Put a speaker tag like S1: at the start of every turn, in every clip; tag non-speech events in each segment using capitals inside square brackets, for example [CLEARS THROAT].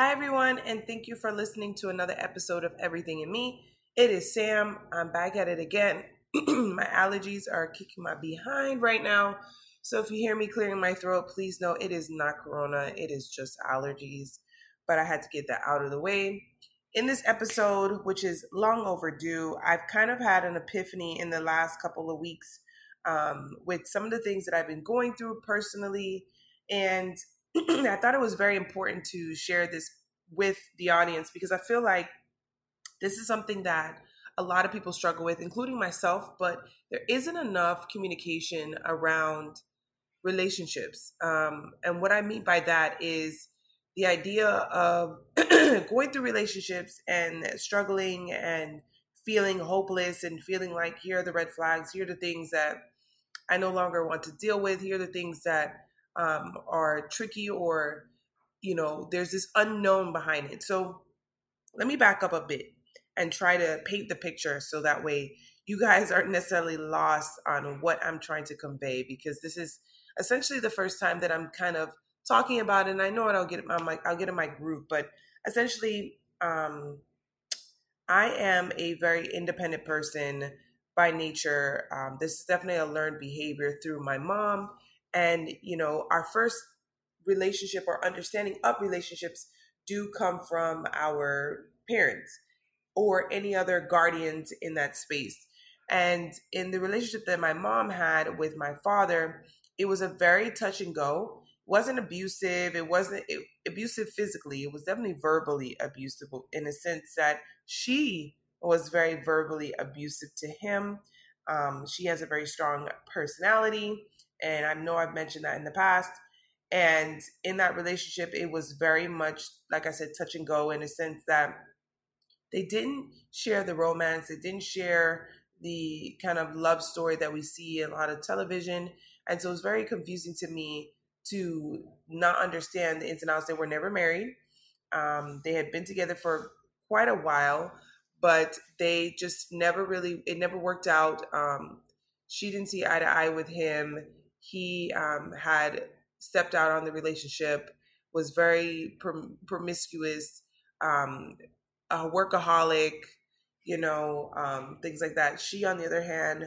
S1: Hi, everyone, and thank you for listening to another episode of Everything in Me. It is Sam. I'm back at it again. [CLEARS THROAT] my allergies are kicking my behind right now. So if you hear me clearing my throat, please know it is not corona, it is just allergies. But I had to get that out of the way. In this episode, which is long overdue, I've kind of had an epiphany in the last couple of weeks um, with some of the things that I've been going through personally. And [CLEARS THROAT] I thought it was very important to share this with the audience because I feel like this is something that a lot of people struggle with, including myself, but there isn't enough communication around relationships. Um, and what I mean by that is the idea of [CLEARS THROAT] going through relationships and struggling and feeling hopeless and feeling like here are the red flags, here are the things that I no longer want to deal with, here are the things that um, are tricky or you know there's this unknown behind it. So let me back up a bit and try to paint the picture so that way you guys aren't necessarily lost on what i'm trying to convey because this is essentially the first time that i'm kind of talking about it and i know i'll get my i'll get in my group but essentially um, i am a very independent person by nature. Um, this is definitely a learned behavior through my mom and, you know, our first relationship or understanding of relationships do come from our parents or any other guardians in that space. And in the relationship that my mom had with my father, it was a very touch and go. It wasn't abusive. It wasn't it, abusive physically. It was definitely verbally abusive in a sense that she was very verbally abusive to him. Um, she has a very strong personality. And I know I've mentioned that in the past. And in that relationship, it was very much, like I said, touch and go in a sense that they didn't share the romance, they didn't share the kind of love story that we see in a lot of television. And so it was very confusing to me to not understand the ins and outs. They were never married. Um, they had been together for quite a while, but they just never really, it never worked out. Um, she didn't see eye to eye with him he um, had stepped out on the relationship, was very prom- promiscuous, um, a workaholic, you know, um, things like that. She, on the other hand,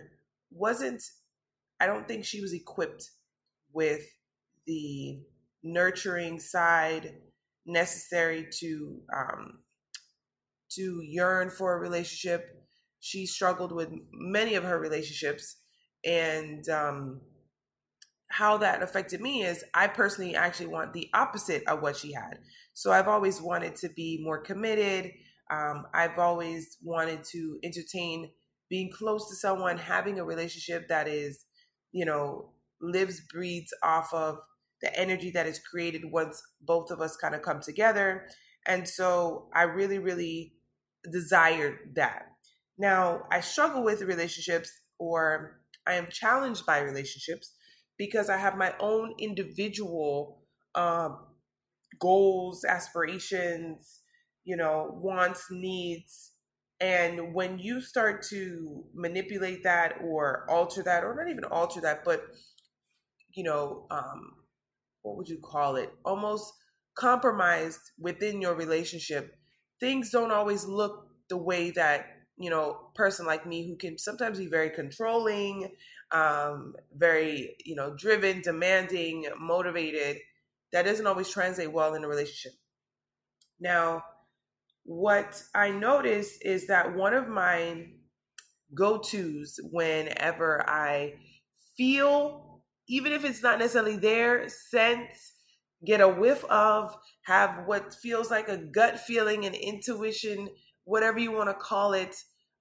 S1: wasn't, I don't think she was equipped with the nurturing side necessary to um, to yearn for a relationship. She struggled with many of her relationships, and um, how that affected me is I personally actually want the opposite of what she had. So I've always wanted to be more committed. Um, I've always wanted to entertain being close to someone, having a relationship that is, you know, lives, breathes off of the energy that is created once both of us kind of come together. And so I really, really desired that. Now, I struggle with relationships or I am challenged by relationships because I have my own individual um, goals, aspirations, you know, wants, needs. And when you start to manipulate that or alter that, or not even alter that, but, you know, um, what would you call it? Almost compromised within your relationship, things don't always look the way that you know person like me who can sometimes be very controlling um, very you know driven demanding motivated that doesn't always translate well in a relationship. Now what i notice is that one of my go-to's whenever i feel even if it's not necessarily there sense get a whiff of have what feels like a gut feeling and intuition whatever you want to call it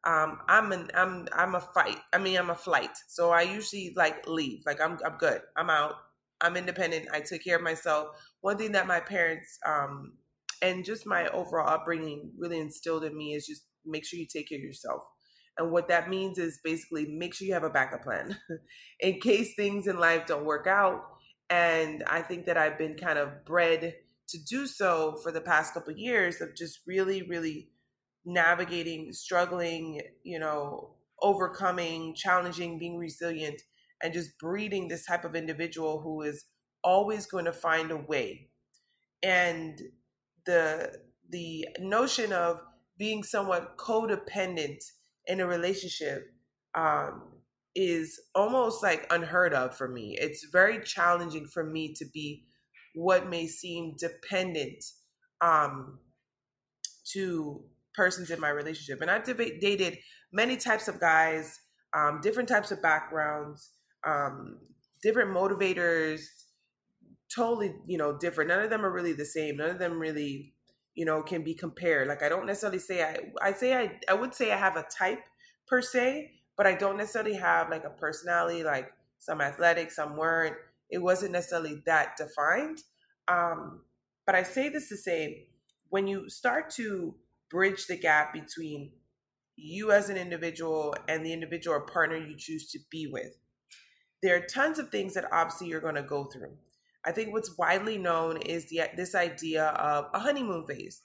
S1: um, I'm an I'm I'm a fight. I mean, I'm a flight. So I usually like leave. Like I'm I'm good. I'm out. I'm independent. I took care of myself. One thing that my parents um, and just my overall upbringing really instilled in me is just make sure you take care of yourself. And what that means is basically make sure you have a backup plan [LAUGHS] in case things in life don't work out. And I think that I've been kind of bred to do so for the past couple years of just really, really navigating, struggling, you know, overcoming, challenging, being resilient, and just breeding this type of individual who is always going to find a way. And the the notion of being somewhat codependent in a relationship um, is almost like unheard of for me. It's very challenging for me to be what may seem dependent um, to persons in my relationship. And I've dated many types of guys, um, different types of backgrounds, um, different motivators, totally, you know, different. None of them are really the same. None of them really, you know, can be compared. Like I don't necessarily say I I say I I would say I have a type per se, but I don't necessarily have like a personality, like some athletic, some weren't. It wasn't necessarily that defined. Um, but I say this to say when you start to bridge the gap between you as an individual and the individual or partner you choose to be with, there are tons of things that obviously you're going to go through. I think what's widely known is the, this idea of a honeymoon phase.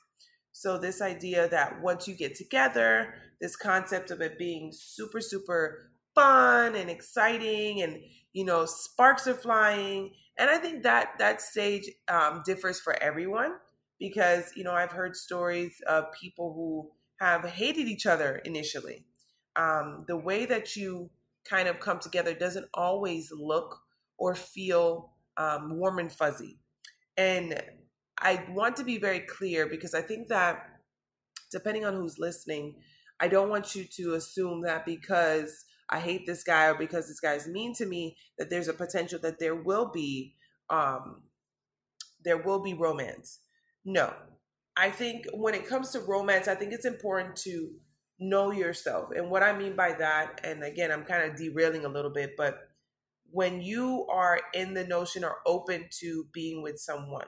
S1: So, this idea that once you get together, this concept of it being super, super fun and exciting and, you know, sparks are flying. And I think that that stage um, differs for everyone because, you know, I've heard stories of people who have hated each other initially. Um, the way that you kind of come together doesn't always look or feel um, warm and fuzzy. And I want to be very clear because I think that depending on who's listening, I don't want you to assume that because I hate this guy or because this guy's mean to me that there's a potential that there will be um there will be romance. No. I think when it comes to romance, I think it's important to know yourself. And what I mean by that, and again, I'm kind of derailing a little bit, but when you are in the notion or open to being with someone,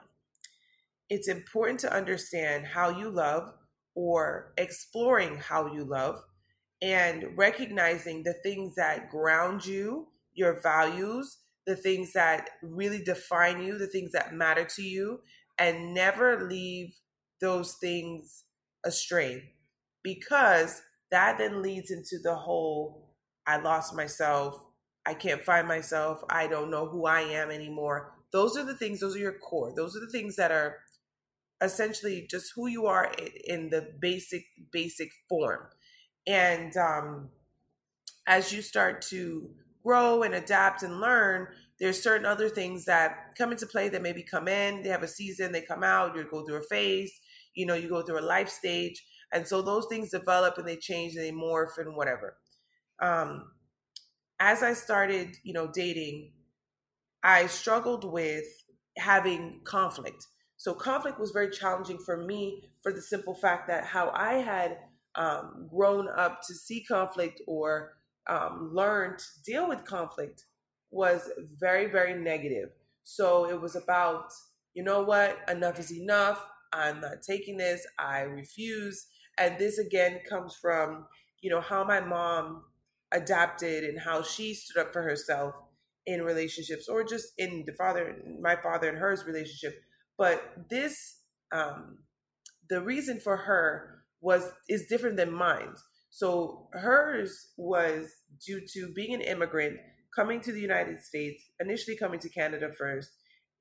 S1: it's important to understand how you love or exploring how you love and recognizing the things that ground you, your values, the things that really define you, the things that matter to you, and never leave those things astray because that then leads into the whole I lost myself, I can't find myself, I don't know who I am anymore. Those are the things, those are your core. Those are the things that are essentially just who you are in the basic basic form and um, as you start to grow and adapt and learn there's certain other things that come into play that maybe come in they have a season they come out you go through a phase you know you go through a life stage and so those things develop and they change and they morph and whatever. Um, as i started you know dating i struggled with having conflict. So conflict was very challenging for me for the simple fact that how I had um, grown up to see conflict or um, learn to deal with conflict was very, very negative. So it was about, you know what, enough is enough. I'm not taking this. I refuse. And this again comes from, you know, how my mom adapted and how she stood up for herself in relationships or just in the father, my father and hers relationship but this, um, the reason for her was is different than mine. So hers was due to being an immigrant, coming to the United States, initially coming to Canada first,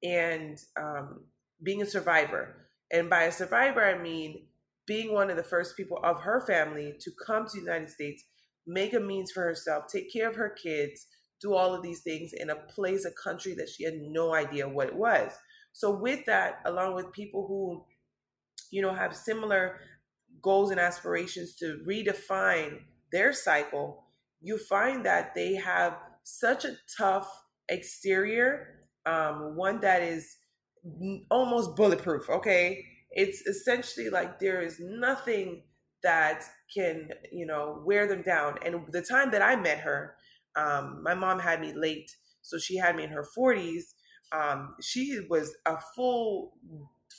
S1: and um, being a survivor. And by a survivor, I mean being one of the first people of her family to come to the United States, make a means for herself, take care of her kids, do all of these things in a place, a country that she had no idea what it was. So with that, along with people who, you know, have similar goals and aspirations to redefine their cycle, you find that they have such a tough exterior, um, one that is almost bulletproof. Okay, it's essentially like there is nothing that can you know wear them down. And the time that I met her, um, my mom had me late, so she had me in her forties, um, she was a full,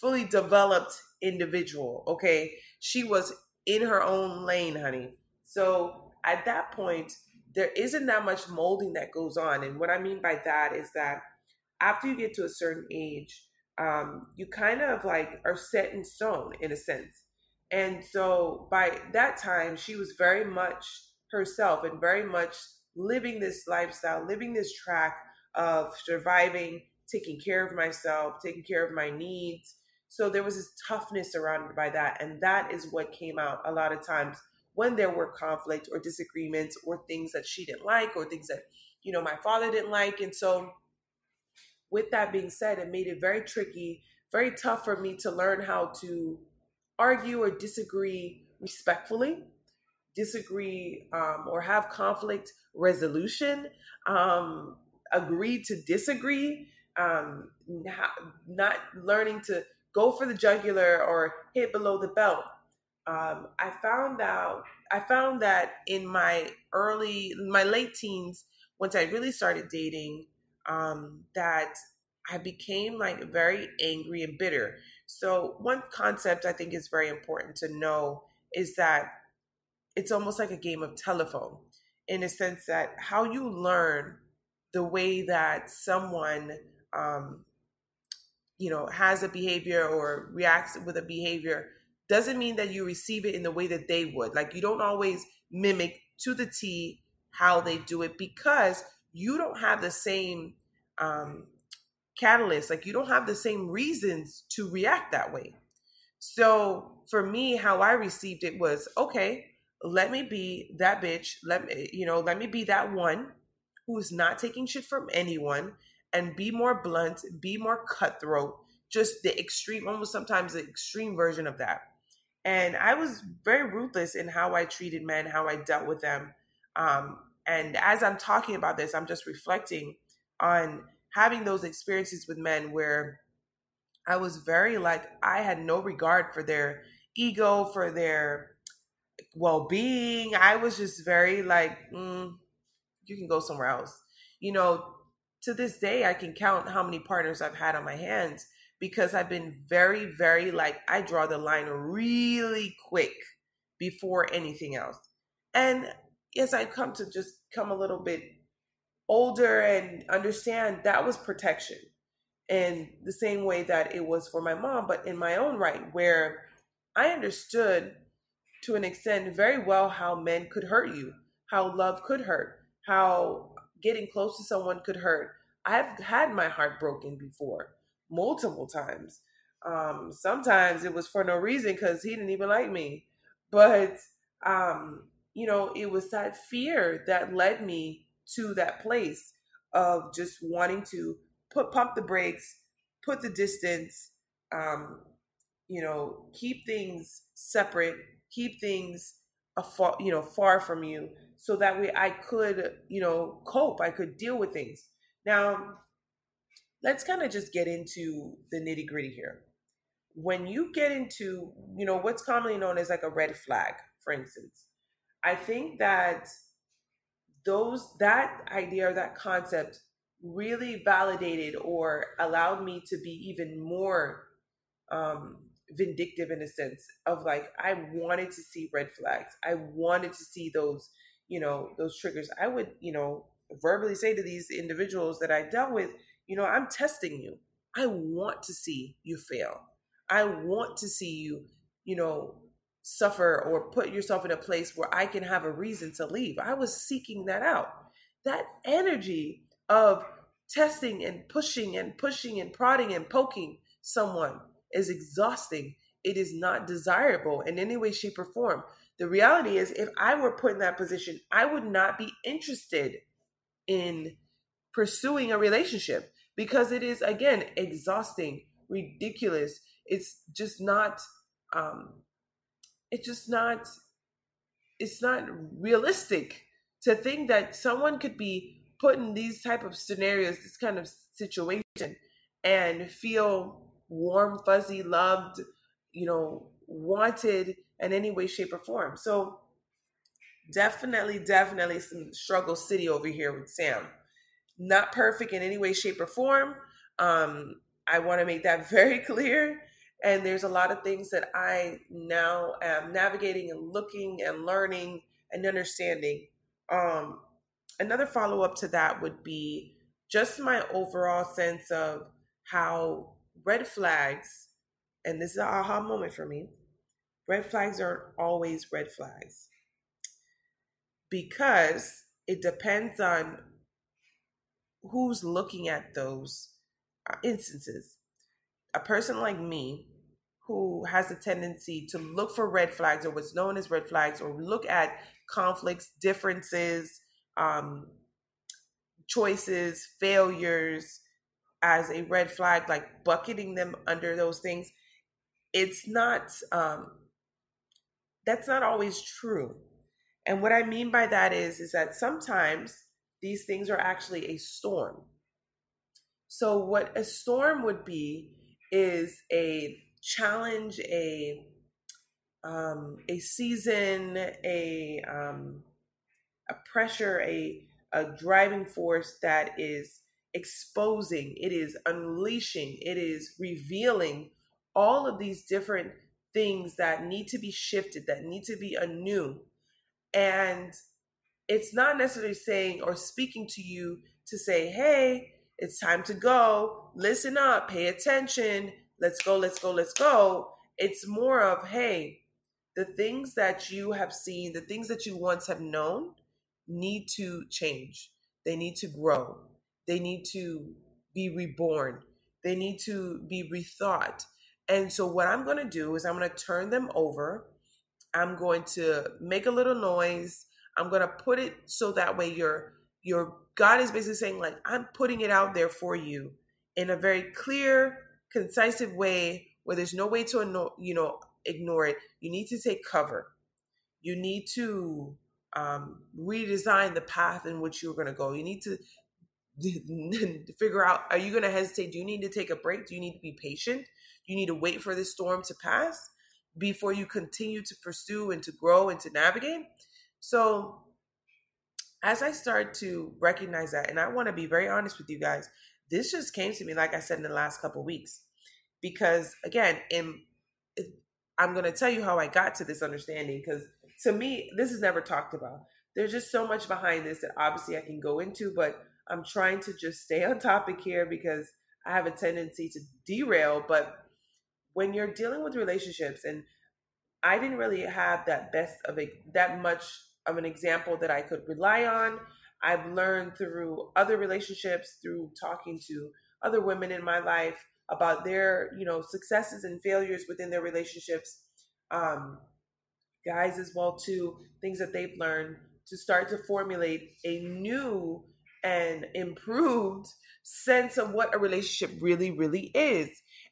S1: fully developed individual. Okay, she was in her own lane, honey. So at that point, there isn't that much molding that goes on. And what I mean by that is that after you get to a certain age, um, you kind of like are set in stone in a sense. And so by that time, she was very much herself and very much living this lifestyle, living this track of surviving taking care of myself, taking care of my needs, So there was this toughness surrounded by that. And that is what came out a lot of times when there were conflict or disagreements or things that she didn't like or things that, you know, my father didn't like. And so with that being said, it made it very tricky, very tough for me to learn how to argue or disagree respectfully, disagree um, or have conflict resolution, um, agree to disagree, um, not learning to go for the jugular or hit below the belt. Um, I found out I found that in my early my late teens, once I really started dating, um, that I became like very angry and bitter. So one concept I think is very important to know is that it's almost like a game of telephone in a sense that how you learn the way that someone um, you know has a behavior or reacts with a behavior doesn't mean that you receive it in the way that they would. Like you don't always mimic to the t how they do it because you don't have the same um, catalyst. Like you don't have the same reasons to react that way. So for me how i received it was okay let me be that bitch. Let me you know let me be that one who's not taking shit from anyone and be more blunt, be more cutthroat, just the extreme, almost sometimes the extreme version of that. And I was very ruthless in how I treated men, how I dealt with them. Um, and as I'm talking about this, I'm just reflecting on having those experiences with men where I was very like, I had no regard for their ego, for their well being. I was just very like, mm, you can go somewhere else. You know, to this day, I can count how many partners I've had on my hands because I've been very, very like, I draw the line really quick before anything else. And yes, I've come to just come a little bit older and understand that was protection in the same way that it was for my mom, but in my own right, where I understood to an extent very well how men could hurt you, how love could hurt, how getting close to someone could hurt. I've had my heart broken before, multiple times. Um, sometimes it was for no reason because he didn't even like me. But, um, you know, it was that fear that led me to that place of just wanting to put pump the brakes, put the distance, um, you know, keep things separate, keep things afar, you know, far from you, so that way I could, you know, cope. I could deal with things. Now, let's kind of just get into the nitty gritty here. When you get into, you know, what's commonly known as like a red flag, for instance, I think that those that idea or that concept really validated or allowed me to be even more um, vindictive in a sense of like I wanted to see red flags. I wanted to see those, you know, those triggers. I would, you know, verbally say to these individuals that I dealt with, you know, I'm testing you. I want to see you fail. I want to see you, you know, suffer or put yourself in a place where I can have a reason to leave. I was seeking that out. That energy of testing and pushing and pushing and prodding and poking someone is exhausting. It is not desirable in any way, shape, or form. The reality is, if I were put in that position, I would not be interested in pursuing a relationship because it is, again, exhausting, ridiculous. It's just not, um, it's just not, it's not realistic to think that someone could be put in these type of scenarios, this kind of situation, and feel warm, fuzzy, loved, you know, wanted in any way, shape, or form. So definitely, definitely some struggle city over here with Sam. Not perfect in any way, shape, or form. Um, I want to make that [LAUGHS] very clear. And there's a lot of things that I now am navigating and looking and learning and understanding. Um, another follow up to that would be just my overall sense of how red flags, and this is an aha moment for me, red flags aren't always red flags because it depends on who's looking at those uh, instances. A person like me, who has a tendency to look for red flags or what's known as red flags or look at conflicts, differences, um, choices, failures as a red flag, like bucketing them under those things, it's not, um, that's not always true. And what I mean by that is, is that sometimes these things are actually a storm. So, what a storm would be is a challenge, a um, a season, a um, a pressure, a a driving force that is exposing, it is unleashing, it is revealing all of these different things that need to be shifted, that need to be anew. And it's not necessarily saying or speaking to you to say, hey, it's time to go, listen up, pay attention, let's go, let's go, let's go. It's more of, hey, the things that you have seen, the things that you once have known need to change. They need to grow. They need to be reborn. They need to be rethought. And so, what I'm going to do is, I'm going to turn them over. I'm going to make a little noise. I'm going to put it so that way your your God is basically saying like I'm putting it out there for you in a very clear, concise way where there's no way to you know ignore it. You need to take cover. You need to um, redesign the path in which you're going to go. You need to [LAUGHS] figure out are you going to hesitate? Do you need to take a break? Do you need to be patient? You need to wait for this storm to pass before you continue to pursue and to grow and to navigate? So, as I start to recognize that, and I want to be very honest with you guys, this just came to me, like I said, in the last couple weeks. Because again, in I'm going to tell you how I got to this understanding because to me, this is never talked about. There's just so much behind this that obviously I can go into, but I'm trying to just stay on [LAUGHS] topic here because I have a tendency to derail. But when you're dealing with relationships, and I didn't really have that best of a that much of an example that I could rely on. I've learned through other relationships, through talking to other women in my life about their, you know, successes and failures within their relationships. Um, guys as well too, things that they've learned to start to formulate a new and improved sense of what a relationship really, really is.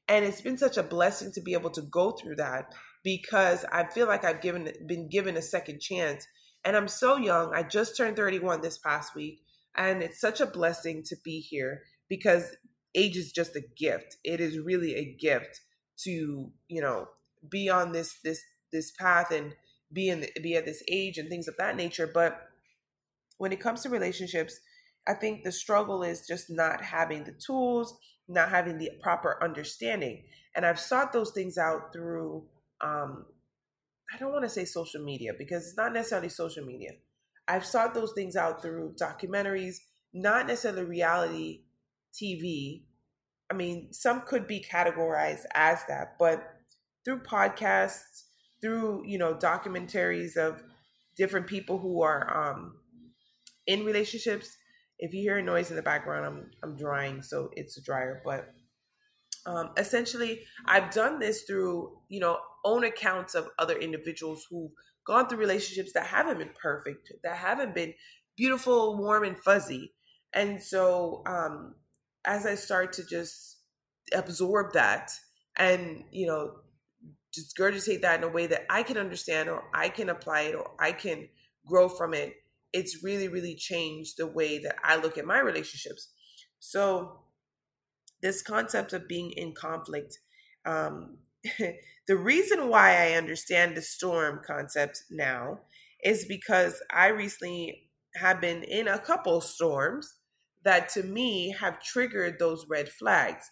S1: And it's been such a blessing to be able to go through that because I feel like I've given been given a second chance. And I'm so young. I just turned 31 this past week. And it's such a blessing to be here because age is just a gift. It is really a gift to, you know, be on this this this path and be in be at this age and things of that nature. But when it comes to relationships, I think the struggle is just not having the tools, not having the proper understanding. And I've sought those things out through um, I don't want to say social media because it's not necessarily social media. I've sought those things out through documentaries, not necessarily reality TV. I mean, some could be categorized as that, but through podcasts, through you know documentaries of different people who are um, in relationships. If you hear a noise in the background, I'm I'm drying, so it's a dryer. But um, essentially, I've done this through you know own accounts of other individuals who've gone through relationships that haven't been perfect, that haven't been beautiful, warm, and fuzzy. And so, um, as I start to just absorb that and you know just regurgitate that in a way that I can understand or I can apply it or I can grow from it, it's really, really changed the way that I look at my relationships. So, this concept of being in conflict, um, [LAUGHS] the reason why I understand the storm concept now is because I recently have been in a couple storms that to me have triggered those red flags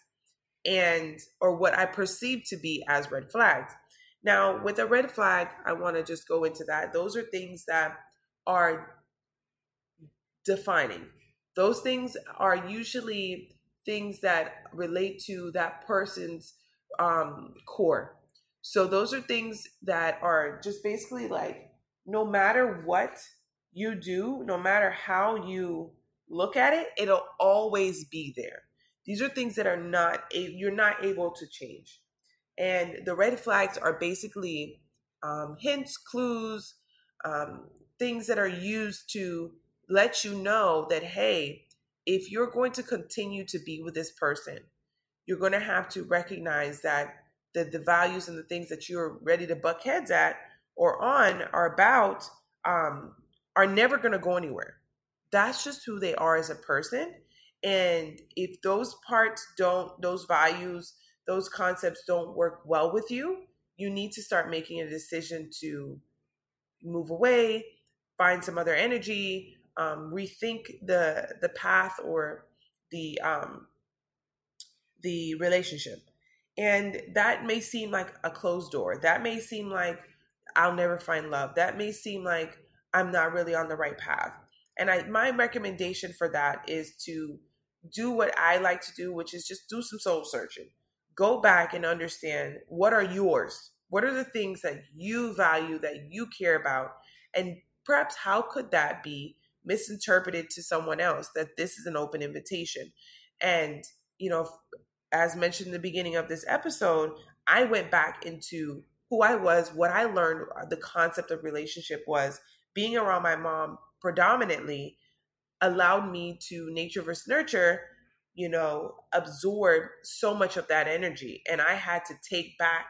S1: and or what I perceive to be as red flags. Now, with a red flag, I want to just go into that. Those are things that are defining. Those things are usually things that relate to that person's um, core. So those are things that are just basically like no matter what you do, no matter how you look at it, it'll always be there. These are things that are not you're not able to change. And the red flags are basically um, hints, clues, um, things that are used to let you know that, hey, if you're going to continue to be with this person, you're going to have to recognize that the, the values and the things that you're ready to buck heads at or on are about um, are never going to go anywhere. That's just who they are as a person. And if those parts don't, those values, those concepts don't work well with you, you need to start making a decision to move away, find some other energy, um, rethink the the path or the um, the relationship. And that may seem like a closed door. That may seem like I'll never find love. That may seem like I'm not really on the right path. And I my recommendation for that is to do what I like to do, which is just do some soul searching. Go back and understand what are yours? What are the things that you value, that you care about? And perhaps how could that be misinterpreted to someone else that this is an open invitation? And, you know, as mentioned in the beginning of this episode, I went back into who I was, what I learned, uh, the concept of relationship was being around my mom predominantly allowed me to nature versus nurture, you know, absorb so much of that energy. And I had to take back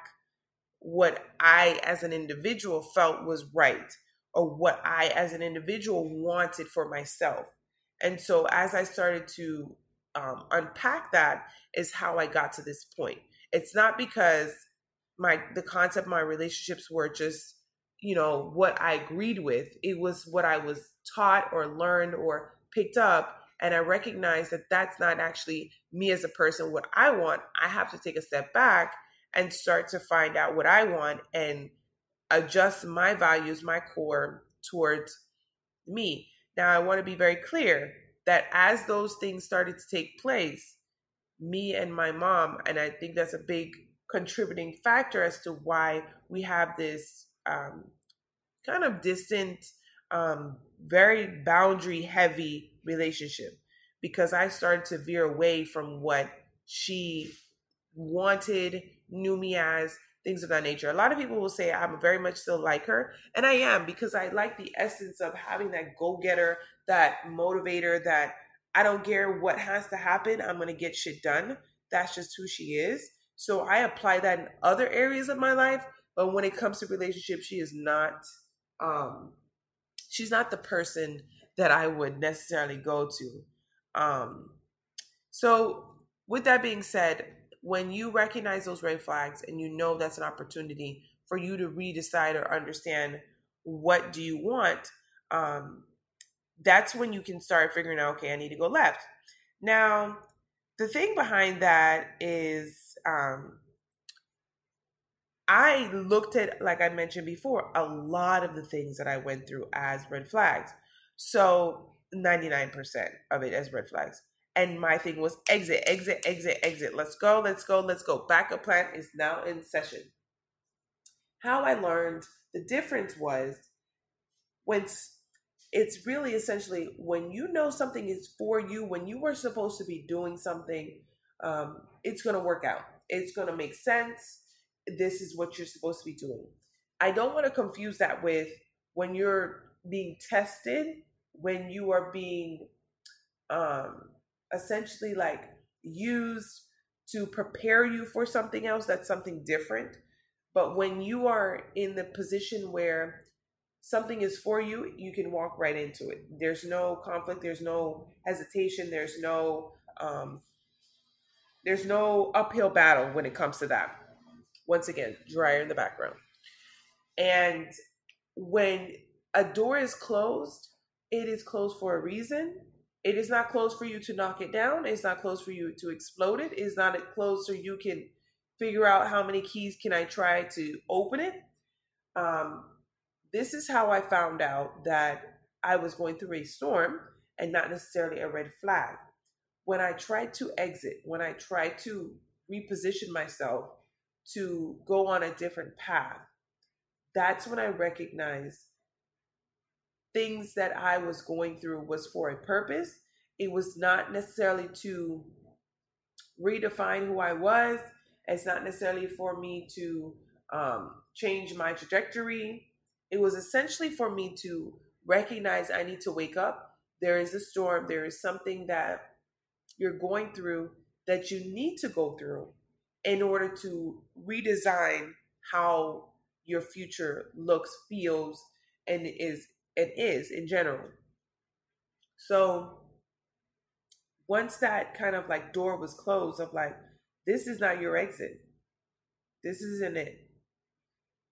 S1: what I as an individual felt was right or what I as an individual wanted for myself. And so as I started to um, unpack that is how I got to this point. It's not because my the concept my relationships were just you know what I agreed with. It was what I was taught or learned or picked up, and I recognized that that's not actually me as a person. What I want, I have to take a step back and start to find out what I want and adjust my values, my core towards me. Now, I want to be very clear that as those things started to take place, me and my mom, and I think that's a big contributing factor as to why we have this um, kind of distant, um, very boundary heavy relationship because I started to veer away from what she wanted, knew me as, things of that nature. A lot of people will say I'm very much still like her, and I am because I like the essence of having that go getter, that motivator, that I don't care what has to happen, I'm to get shit done. That's just who she is. So I apply that in other areas of my life, but when it comes to relationships, she is not um she's not the person that I would necessarily go to. Um so with that being said, when you recognize those red flags and you know that's an opportunity for you to redecide or understand what do you want um, that's when you can start figuring out okay i need to go left. Now the thing behind that is um, i looked at like i mentioned before a lot of the things that i went through as red flags. So 99% of it as red flags and my thing was exit, exit, exit, exit. Let's go, let's go, let's go. Backup plan is now in session. How I learned the difference was when it's really essentially when you know something is for you, when you were supposed to be doing something, um, it's going to work out. It's going to make sense. This is what you're supposed to be doing. I don't want to confuse that with when you're being tested, when you are being um, essentially like used to prepare you for something else that's something different. But when you are in the position where something is for you, you can walk right into it. There's no conflict, there's no hesitation, there's no um, there's no uphill battle when it comes to that. Once again, dryer in the background. And when a door is closed, it is closed for a reason it is not closed for you to knock it down. It's not closed for you to explode it. It's not closed so you can figure out how many keys can I try to open it. Um, this is how I found out that I was going through a storm and not necessarily a red flag. When I tried to exit, when I tried to reposition myself to go on a different path, that's when I recognized things that I was going through was for a purpose. It was not necessarily to redefine who I was It's not necessarily for me to um, change my trajectory. It was essentially for me to recognize I need to wake up. There is a storm. There is something that you're going through that you need to go through in order to redesign how your future looks, feels, and is and is in general. So once that kind of like door was closed of like, this is not your exit. This isn't it.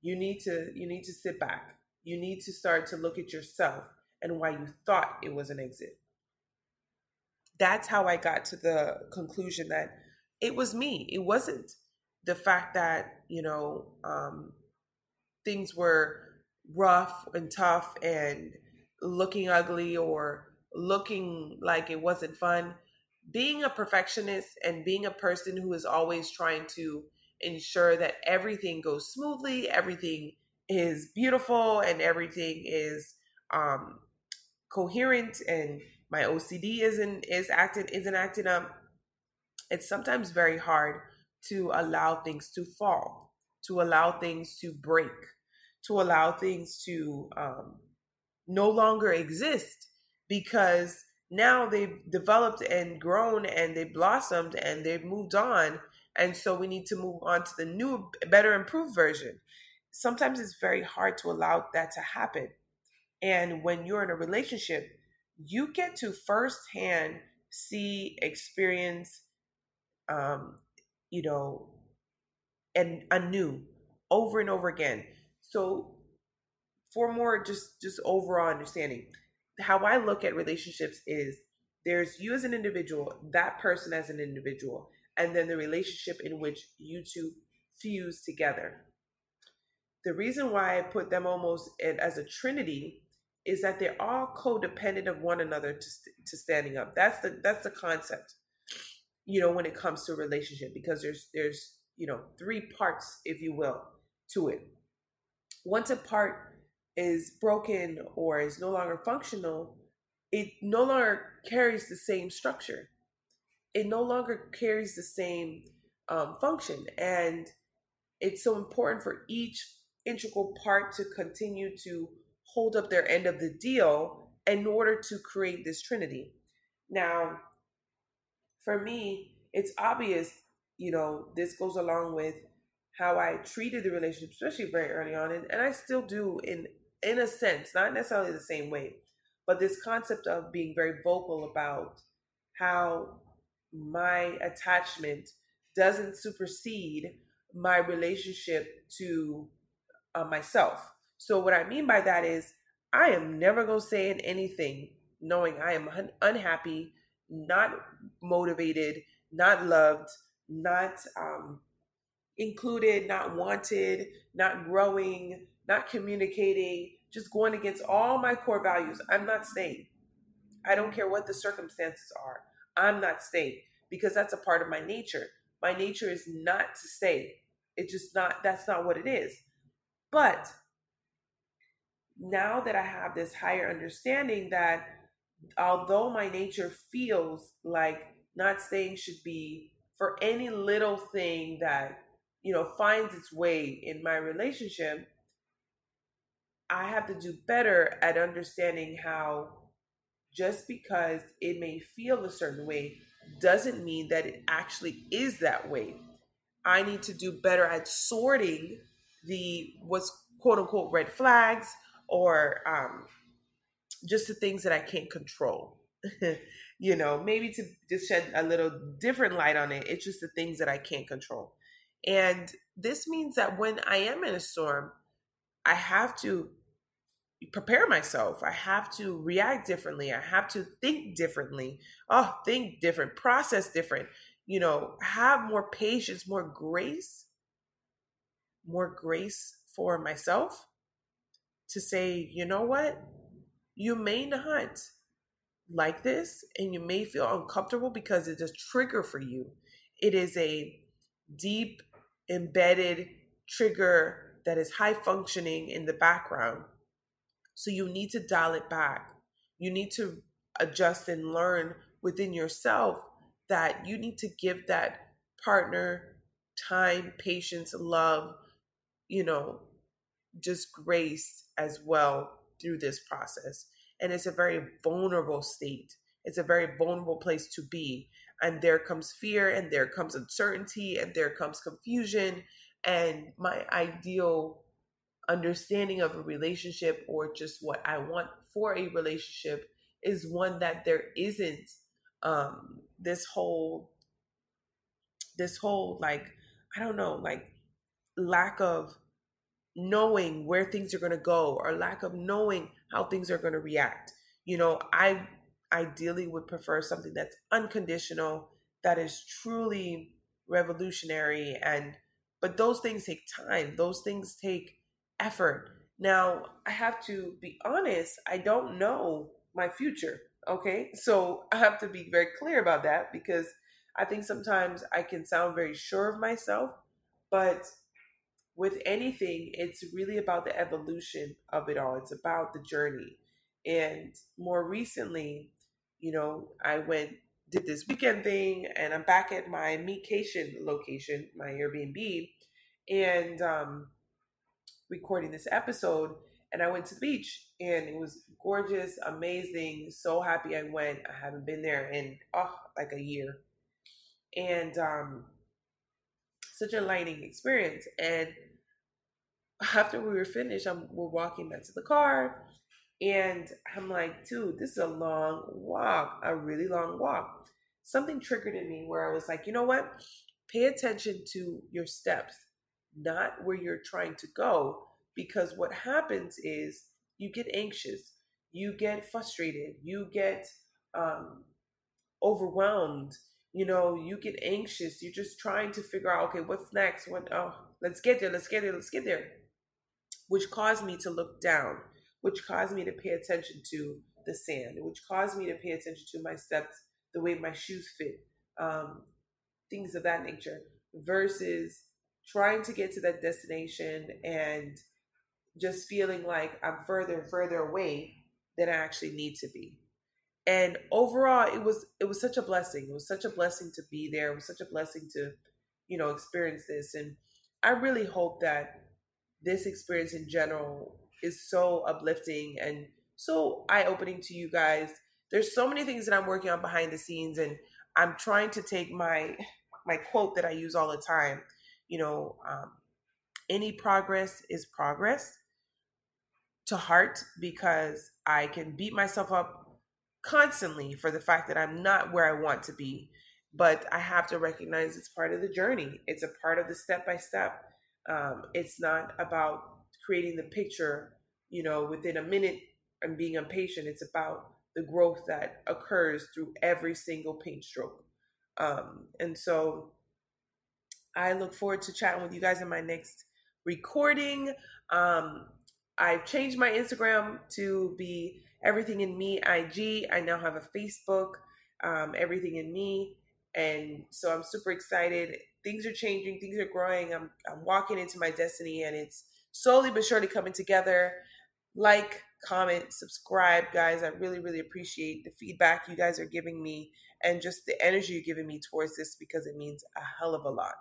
S1: You need to you need to sit back. You need to start to look at yourself and why you thought it was an exit. That's how I got to the conclusion that it was me. It wasn't the fact that, you know, um, things were rough and tough and looking ugly or looking like it wasn't fun. Being a perfectionist and being a person who is always trying to ensure that everything goes smoothly, everything is beautiful, and everything is um, coherent, and my OCD isn't is acting isn't acting up. It's sometimes very hard to allow things to fall, to allow things to break, to allow things to um, no longer exist because now they've developed and grown and they blossomed and they've moved on and so we need to move on to the new, better, improved version. Sometimes it's very hard to allow that to happen. And when you're in a relationship, you get to firsthand see, experience, um, you know, and anew over and over again. So for more just just overall understanding, how I look at relationships is there's you as an individual, that person as an individual, and then the relationship in which you two fuse together. The reason why I put them almost as a trinity is that they're all codependent of one another to, to standing up. That's the that's the concept. You know, when it comes to a relationship, because there's there's you know three parts, if you will, to it. Once a part is broken or is no longer functional, it no longer carries the same structure it no longer carries the same um, function. And it's so important for each integral part to continue to hold up their end of the deal in order to create this trinity. Now, for me, it's obvious, you know, this goes along with how I treated the relationship, especially very early on, and, and I still do in in a sense, not necessarily the same way, but this concept of being very vocal about how my attachment doesn't supersede my relationship to uh, myself. So, what I mean by that is, I am never going to say in anything knowing I am un- unhappy, not motivated, not loved, not um, included, not wanted, not growing, not communicating, just going against all my core values. I'm not staying. I don't care what the circumstances are. I'm not staying because that's a part of my nature. My nature is not to stay. It's just not, that's not what it is. But now that I have this higher understanding that although my nature feels like not staying should be for any little thing that, you know, finds its way in my relationship, I have to do better at understanding how just because it may feel a certain way doesn't mean that it actually is that way. I need to do better at sorting the what's quote unquote red flags or um, just the things that I can't control. [LAUGHS] you know, maybe to just shed a little different light on it. It's just the things that I can't control. And this means that when I am in a storm, I have to prepare myself. I have to react differently. I have to think differently. Oh, think different, process different. You know, have more patience, more grace, more grace for myself to say, you know what? You may not like this and you may feel uncomfortable because it's a trigger for you. It is a deep, embedded trigger that is high functioning in the background so you need to dial it back. You need to adjust and learn within yourself that you need to give that partner time, patience, love, you know, just grace as well through this process. And it's a very vulnerable state. It's a very vulnerable place to be. And there comes fear, and there comes uncertainty, and there comes confusion. And my ideal understanding of a relationship or just what I want for a relationship is one that there isn't um, this whole this whole like I don't know like lack of knowing where things are going to go or lack of knowing how things are going to react. You know, I ideally would prefer something that's unconditional, that is truly revolutionary and but those things take time. Those things take effort. Now, I have to be honest, I don't know my future. Okay. [LAUGHS] So I have to be very clear about that because I think sometimes I can sound very sure of myself, but with anything, it's really about the evolution of it all. It's about the journey. And more recently, you know, I went, did this weekend thing, and I'm back at my vacation location, my Airbnb, and um, recording this episode. And I went to the beach, and it was gorgeous, amazing. So happy I went. I haven't been there in oh like a year, and um, such a enlightening experience. And after we were finished, I'm, we're walking back to the car, and I'm like, dude, this is a long walk, a really long walk. Something triggered in me where I was like, you know what? Pay attention to your steps, not where you're trying to go, because what happens is you get anxious, you get frustrated, you get um, overwhelmed. You know, you get anxious. You're just trying to figure out, okay, what's next? What? Oh, let's get there. Let's get there. Let's get there which caused me to look down, which caused me to pay attention to the sand, which caused me to pay attention to my steps, the way my shoes fit, um, things of that nature, versus trying to get to that destination and just feeling like I'm further and further away than I actually need to be. And overall, it was it was such a blessing. It was such a blessing to be there. It was such a blessing to, you know, experience this. And I really hope that this experience in general is so uplifting and so eye-opening to you guys. There's so many things that I'm working on behind the scenes and I'm trying to take my my quote that I use all the time, you know, um, any progress is progress to heart because I can beat myself up constantly for the fact that I'm not where I want to be. But I have to recognize it's part of the journey. It's a part of the step by step. Um, it's not about creating the picture, you know, within a minute and being impatient. It's about the growth that occurs through every single paint stroke. Um, and so I look forward to chatting with you guys in my next recording. Um, I've changed my Instagram to be Everything in Me IG. I now have a Facebook, um, Everything in Me. And so I'm super excited things are changing, things are growing. I'm I'm walking into my destiny and it's slowly but surely coming together. Like, comment, subscribe, guys. I really, really appreciate the feedback you guys are giving me and just the energy you're giving me towards this because it means a hell of a lot.